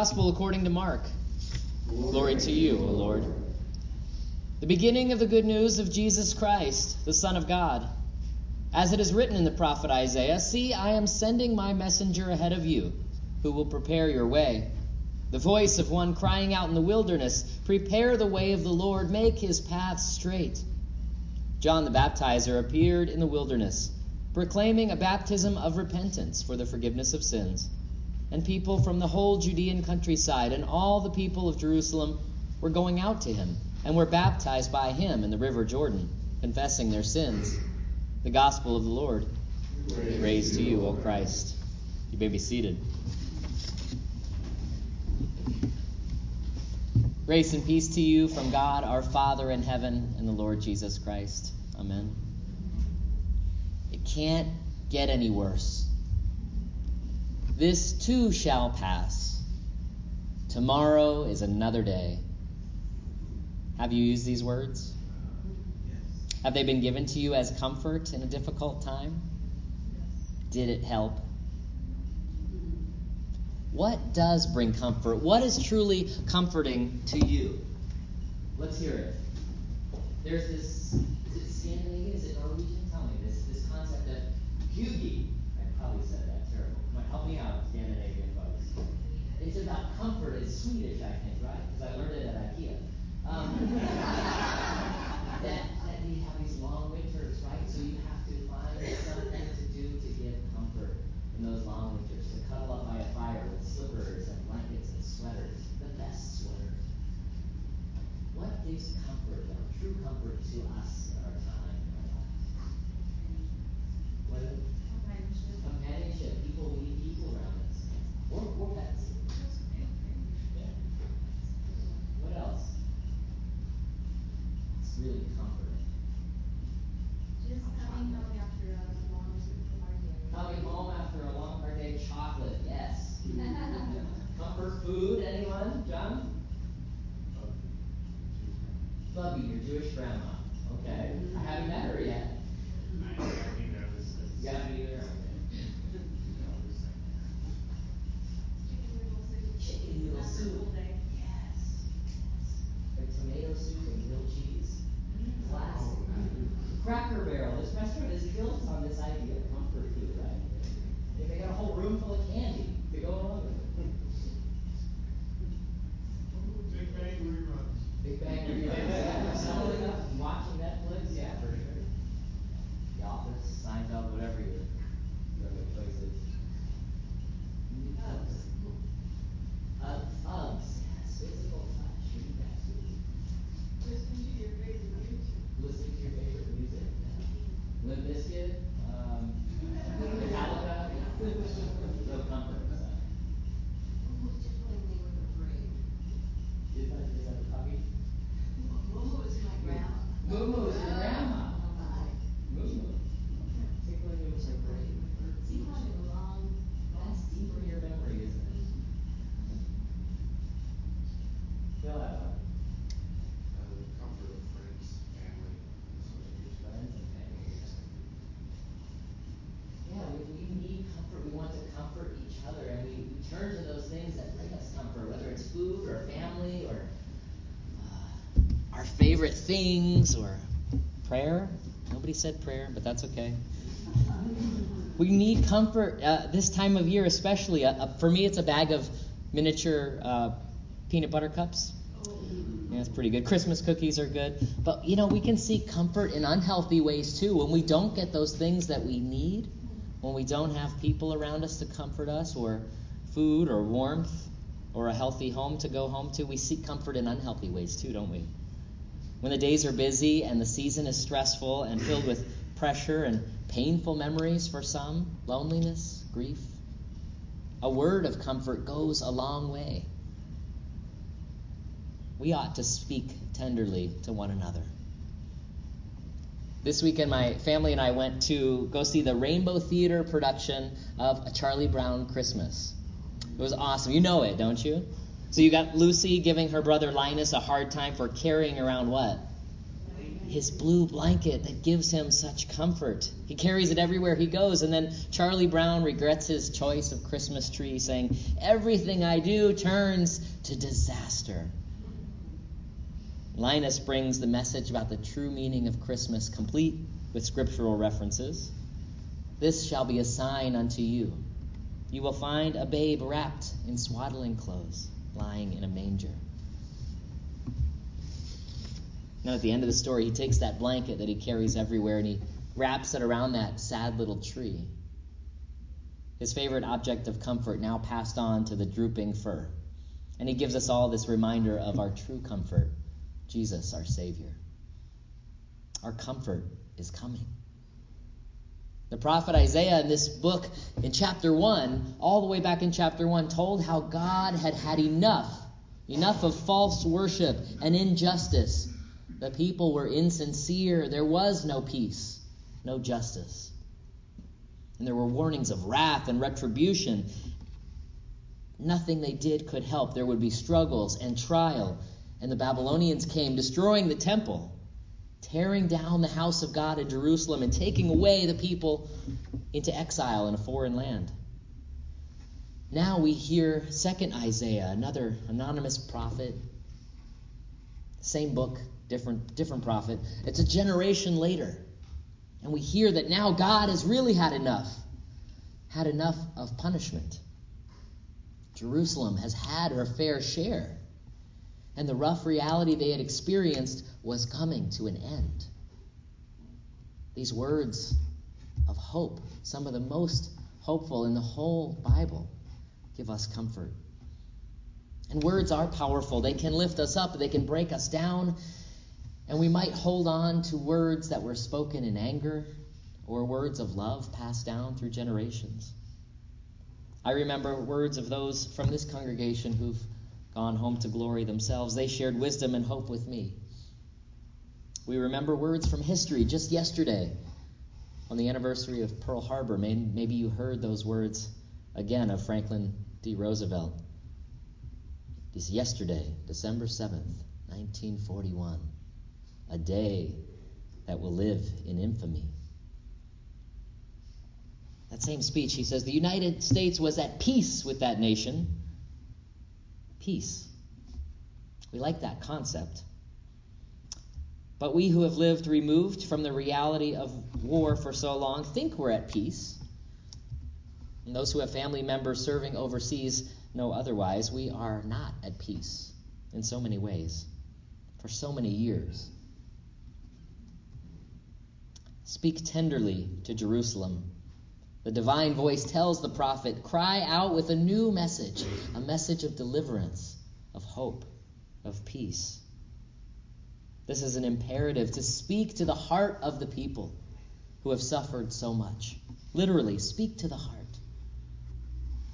Gospel according to Mark. Glory to you, O Lord. The beginning of the good news of Jesus Christ, the Son of God. As it is written in the prophet Isaiah See, I am sending my messenger ahead of you, who will prepare your way. The voice of one crying out in the wilderness Prepare the way of the Lord, make his path straight. John the Baptizer appeared in the wilderness, proclaiming a baptism of repentance for the forgiveness of sins. And people from the whole Judean countryside and all the people of Jerusalem were going out to him and were baptized by him in the river Jordan, confessing their sins. The gospel of the Lord. Praise, Praise to you, O Christ. You may be seated. Grace and peace to you from God our Father in heaven and the Lord Jesus Christ. Amen. It can't get any worse. This too shall pass. Tomorrow is another day. Have you used these words? Have they been given to you as comfort in a difficult time? Did it help? What does bring comfort? What is truly comforting to you? Let's hear it. There's this, is it Scandinavian? Is it Norwegian? Tell me, this, this concept of hygge. I probably said that terrible. Come on, help me out, Scandinavian folks. It's about comfort. It's Swedish, I think, right? Because I learned it at IKEA. Um, that, that we have these long winters, right? So you have to find something to do to give comfort in those long winters. To cuddle up by a fire with slippers and blankets and sweaters, the best sweaters. What gives comfort, though, true comfort to us in our time in our lives? What is it? Companionship. Companionship. People, we need people around us. Or, or pets. Yeah. What else? It's really comforting. Just coming home after a long, hard day. Coming home after a long hard day, chocolate, yes. Comfort food, anyone? John? Your Jewish grandma. Okay. I haven't met her yet. I haven't either. Chicken noodle soup. Yes. Tomato soup and cheese. Classic. Cracker Barrel. This restaurant is built on this idea comfort food, right? They- got a whole room full of candy to go along with it. Big Bang reruns. Big Bang reruns, yeah. Snugling up and watching Netflix, yeah, for sure. The Office, Seinfeld, whatever your, whatever your choice is. Hugs. Hugs, hugs, yes, physical touch, read that too. Listening to your favorite music. Listening to your favorite music, yeah. Limp Bizkit, um, Metallica, real comfort, so. Momo's tickling me with a braid. Is that, is that the puppy? Momo is my grandma. Moo is your grandma. Hi. Moo Tickling you with her braid. You have a long, That's deep in your memory, isn't it? Fill that one. Uh, the comfort of friends, family, associates. Friends and family. Yeah, we, we need comfort. We want to comfort each other, and we, we turn to those things that bring us comfort, whether it's food or family or uh, our favorite things or prayer. Nobody said prayer, but that's okay. We need comfort uh, this time of year, especially. Uh, uh, for me, it's a bag of miniature uh, peanut butter cups. Yeah, it's pretty good. Christmas cookies are good. But, you know, we can seek comfort in unhealthy ways too. When we don't get those things that we need, when we don't have people around us to comfort us, or food, or warmth, or a healthy home to go home to, we seek comfort in unhealthy ways too, don't we? When the days are busy and the season is stressful and filled with pressure and painful memories for some, loneliness, grief, a word of comfort goes a long way. We ought to speak tenderly to one another. This weekend, my family and I went to go see the Rainbow Theater production of A Charlie Brown Christmas. It was awesome. You know it, don't you? So you got Lucy giving her brother Linus a hard time for carrying around what? His blue blanket that gives him such comfort. He carries it everywhere he goes. And then Charlie Brown regrets his choice of Christmas tree, saying, Everything I do turns to disaster. Linus brings the message about the true meaning of Christmas, complete with scriptural references. This shall be a sign unto you. You will find a babe wrapped in swaddling clothes, lying in a manger. Now, at the end of the story, he takes that blanket that he carries everywhere and he wraps it around that sad little tree. His favorite object of comfort now passed on to the drooping fir. And he gives us all this reminder of our true comfort Jesus, our Savior. Our comfort is coming. The prophet Isaiah in this book, in chapter 1, all the way back in chapter 1, told how God had had enough, enough of false worship and injustice. The people were insincere. There was no peace, no justice. And there were warnings of wrath and retribution. Nothing they did could help. There would be struggles and trial. And the Babylonians came, destroying the temple tearing down the house of God in Jerusalem and taking away the people into exile in a foreign land. Now we hear second Isaiah, another anonymous prophet. Same book, different different prophet. It's a generation later. And we hear that now God has really had enough. Had enough of punishment. Jerusalem has had her fair share and the rough reality they had experienced was coming to an end. These words of hope, some of the most hopeful in the whole Bible, give us comfort. And words are powerful. They can lift us up, they can break us down, and we might hold on to words that were spoken in anger or words of love passed down through generations. I remember words of those from this congregation who've gone home to glory themselves. They shared wisdom and hope with me. We remember words from history just yesterday on the anniversary of Pearl Harbor. Maybe you heard those words again of Franklin D. Roosevelt. This yesterday, December 7th, 1941, a day that will live in infamy. That same speech, he says, the United States was at peace with that nation peace. We like that concept. But we who have lived removed from the reality of war for so long think we're at peace. And those who have family members serving overseas know otherwise. We are not at peace in so many ways for so many years. Speak tenderly to Jerusalem. The divine voice tells the prophet, Cry out with a new message, a message of deliverance, of hope, of peace. This is an imperative to speak to the heart of the people who have suffered so much. Literally, speak to the heart.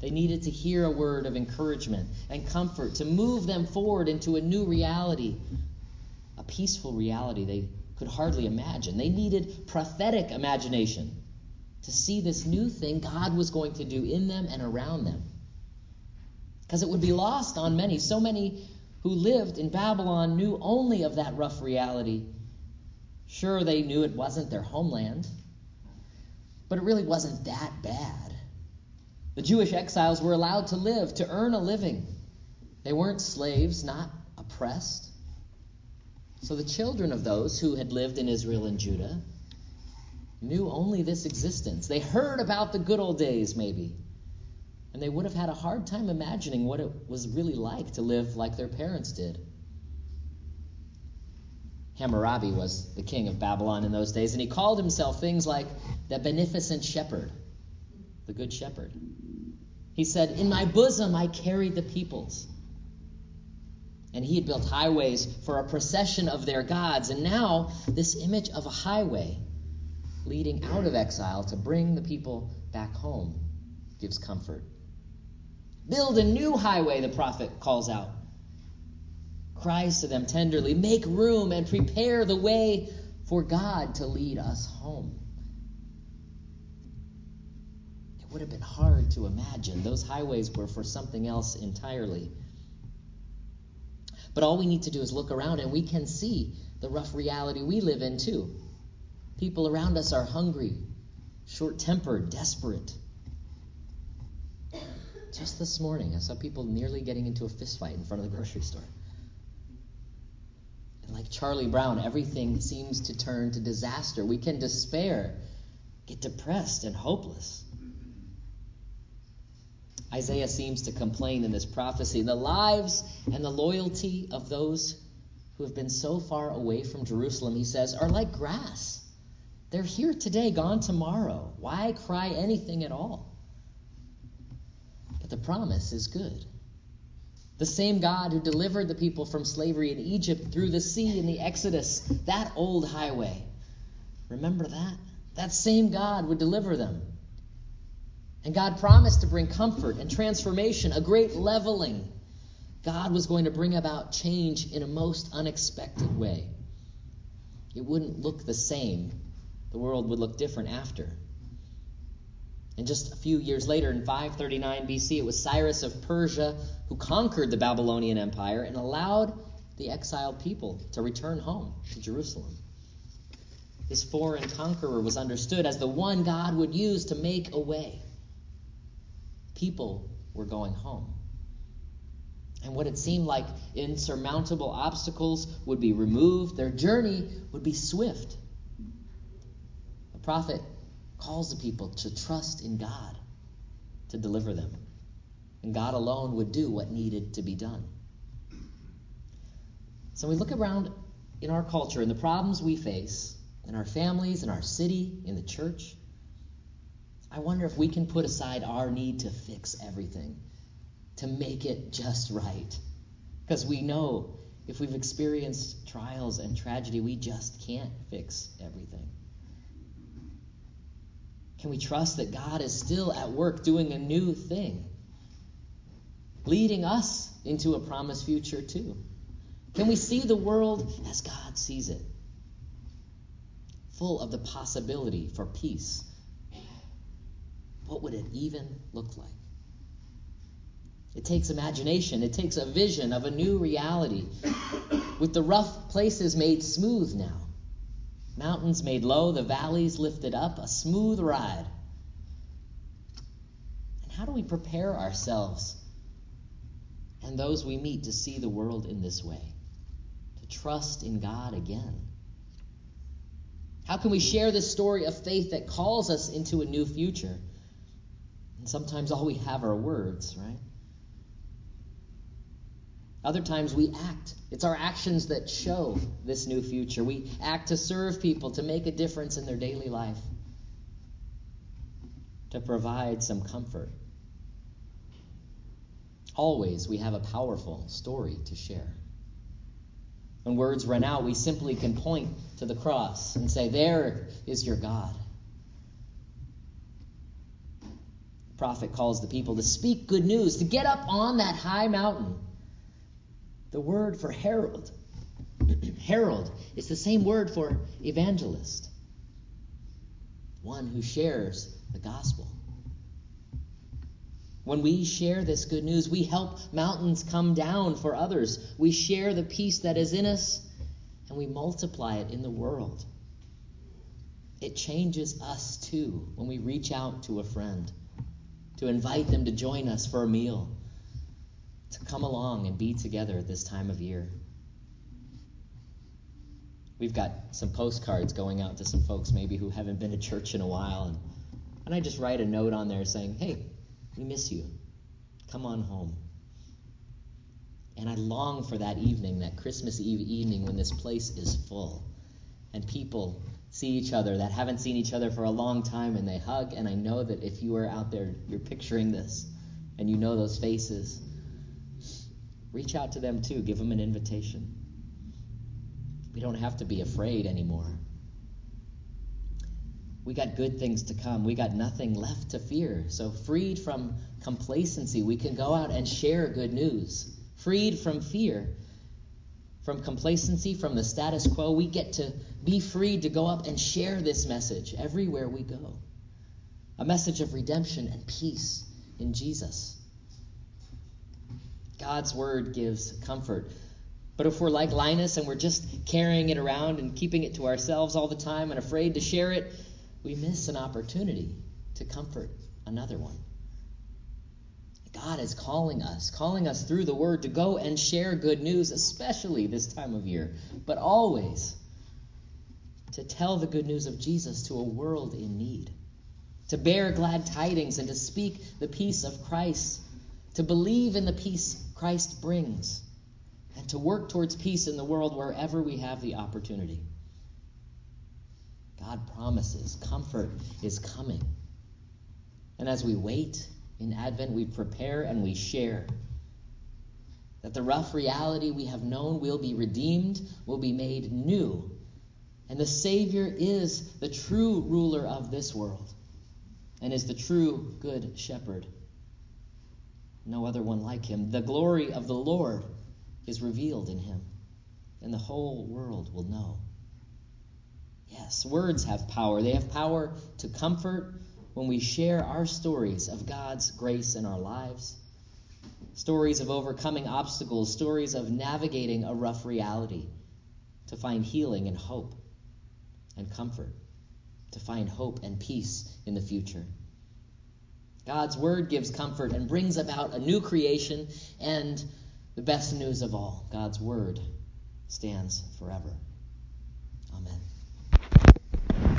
They needed to hear a word of encouragement and comfort to move them forward into a new reality, a peaceful reality they could hardly imagine. They needed prophetic imagination to see this new thing God was going to do in them and around them. Because it would be lost on many. So many who lived in Babylon knew only of that rough reality. Sure, they knew it wasn't their homeland, but it really wasn't that bad. The Jewish exiles were allowed to live, to earn a living. They weren't slaves, not oppressed. So the children of those who had lived in Israel and Judah knew only this existence. They heard about the good old days, maybe. And they would have had a hard time imagining what it was really like to live like their parents did. Hammurabi was the king of Babylon in those days, and he called himself things like the beneficent shepherd, the good shepherd. He said, In my bosom I carried the peoples. And he had built highways for a procession of their gods. And now, this image of a highway leading out of exile to bring the people back home gives comfort. Build a new highway, the prophet calls out. Cries to them tenderly, Make room and prepare the way for God to lead us home. It would have been hard to imagine. Those highways were for something else entirely. But all we need to do is look around and we can see the rough reality we live in too. People around us are hungry, short tempered, desperate. Just this morning, I saw people nearly getting into a fistfight in front of the grocery store. And like Charlie Brown, everything seems to turn to disaster. We can despair, get depressed, and hopeless. Isaiah seems to complain in this prophecy the lives and the loyalty of those who have been so far away from Jerusalem, he says, are like grass. They're here today, gone tomorrow. Why cry anything at all? But the promise is good. The same God who delivered the people from slavery in Egypt through the sea in the Exodus, that old highway. Remember that? That same God would deliver them. And God promised to bring comfort and transformation, a great leveling. God was going to bring about change in a most unexpected way. It wouldn't look the same. The world would look different after. And just a few years later, in 539 BC, it was Cyrus of Persia who conquered the Babylonian Empire and allowed the exiled people to return home to Jerusalem. This foreign conqueror was understood as the one God would use to make a way people were going home. And what it seemed like insurmountable obstacles would be removed, their journey would be swift. The prophet calls the people to trust in God to deliver them. And God alone would do what needed to be done. So we look around in our culture and the problems we face in our families, in our city, in the church. I wonder if we can put aside our need to fix everything, to make it just right. Because we know if we've experienced trials and tragedy, we just can't fix everything. Can we trust that God is still at work doing a new thing, leading us into a promised future too? Can we see the world as God sees it, full of the possibility for peace? What would it even look like? It takes imagination, it takes a vision of a new reality, with the rough places made smooth now Mountains made low, the valleys lifted up, a smooth ride. And how do we prepare ourselves and those we meet to see the world in this way? To trust in God again? How can we share this story of faith that calls us into a new future? And sometimes all we have are words, right? Other times we act. It's our actions that show this new future. We act to serve people, to make a difference in their daily life, to provide some comfort. Always we have a powerful story to share. When words run out, we simply can point to the cross and say, There is your God. The prophet calls the people to speak good news, to get up on that high mountain the word for herald. herald is the same word for evangelist, one who shares the gospel. When we share this good news, we help mountains come down for others. We share the peace that is in us and we multiply it in the world. It changes us too when we reach out to a friend, to invite them to join us for a meal to come along and be together at this time of year. We've got some postcards going out to some folks maybe who haven't been to church in a while, and, and I just write a note on there saying, hey, we miss you. Come on home. And I long for that evening, that Christmas Eve evening when this place is full and people see each other that haven't seen each other for a long time and they hug. And I know that if you are out there, you're picturing this and you know those faces Reach out to them too. Give them an invitation. We don't have to be afraid anymore. We got good things to come. We got nothing left to fear. So, freed from complacency, we can go out and share good news. Freed from fear, from complacency, from the status quo, we get to be free to go up and share this message everywhere we go. a message of redemption and peace in Jesus. God's word gives comfort. But if we're like Linus and we're just carrying it around and keeping it to ourselves all the time and afraid to share it, we miss an opportunity to comfort another one. God is calling us, calling us through the word to go and share good news, especially this time of year, but always to tell the good news of Jesus to a world in need, to bear glad tidings and to speak the peace of Christ, to believe in the peace Christ brings, and to work towards peace in the world wherever we have the opportunity. God promises comfort is coming. And as we wait in Advent, we prepare and we share that the rough reality we have known will be redeemed, will be made new. And the Savior is the true ruler of this world and is the true good shepherd. No other one like him. The glory of the Lord is revealed in him, and the whole world will know. Yes, words have power. They have power to comfort when we share our stories of God's grace in our lives, stories of overcoming obstacles, stories of navigating a rough reality to find healing and hope and comfort, to find hope and peace in the future. God's word gives comfort and brings about a new creation, and the best news of all God's word stands forever.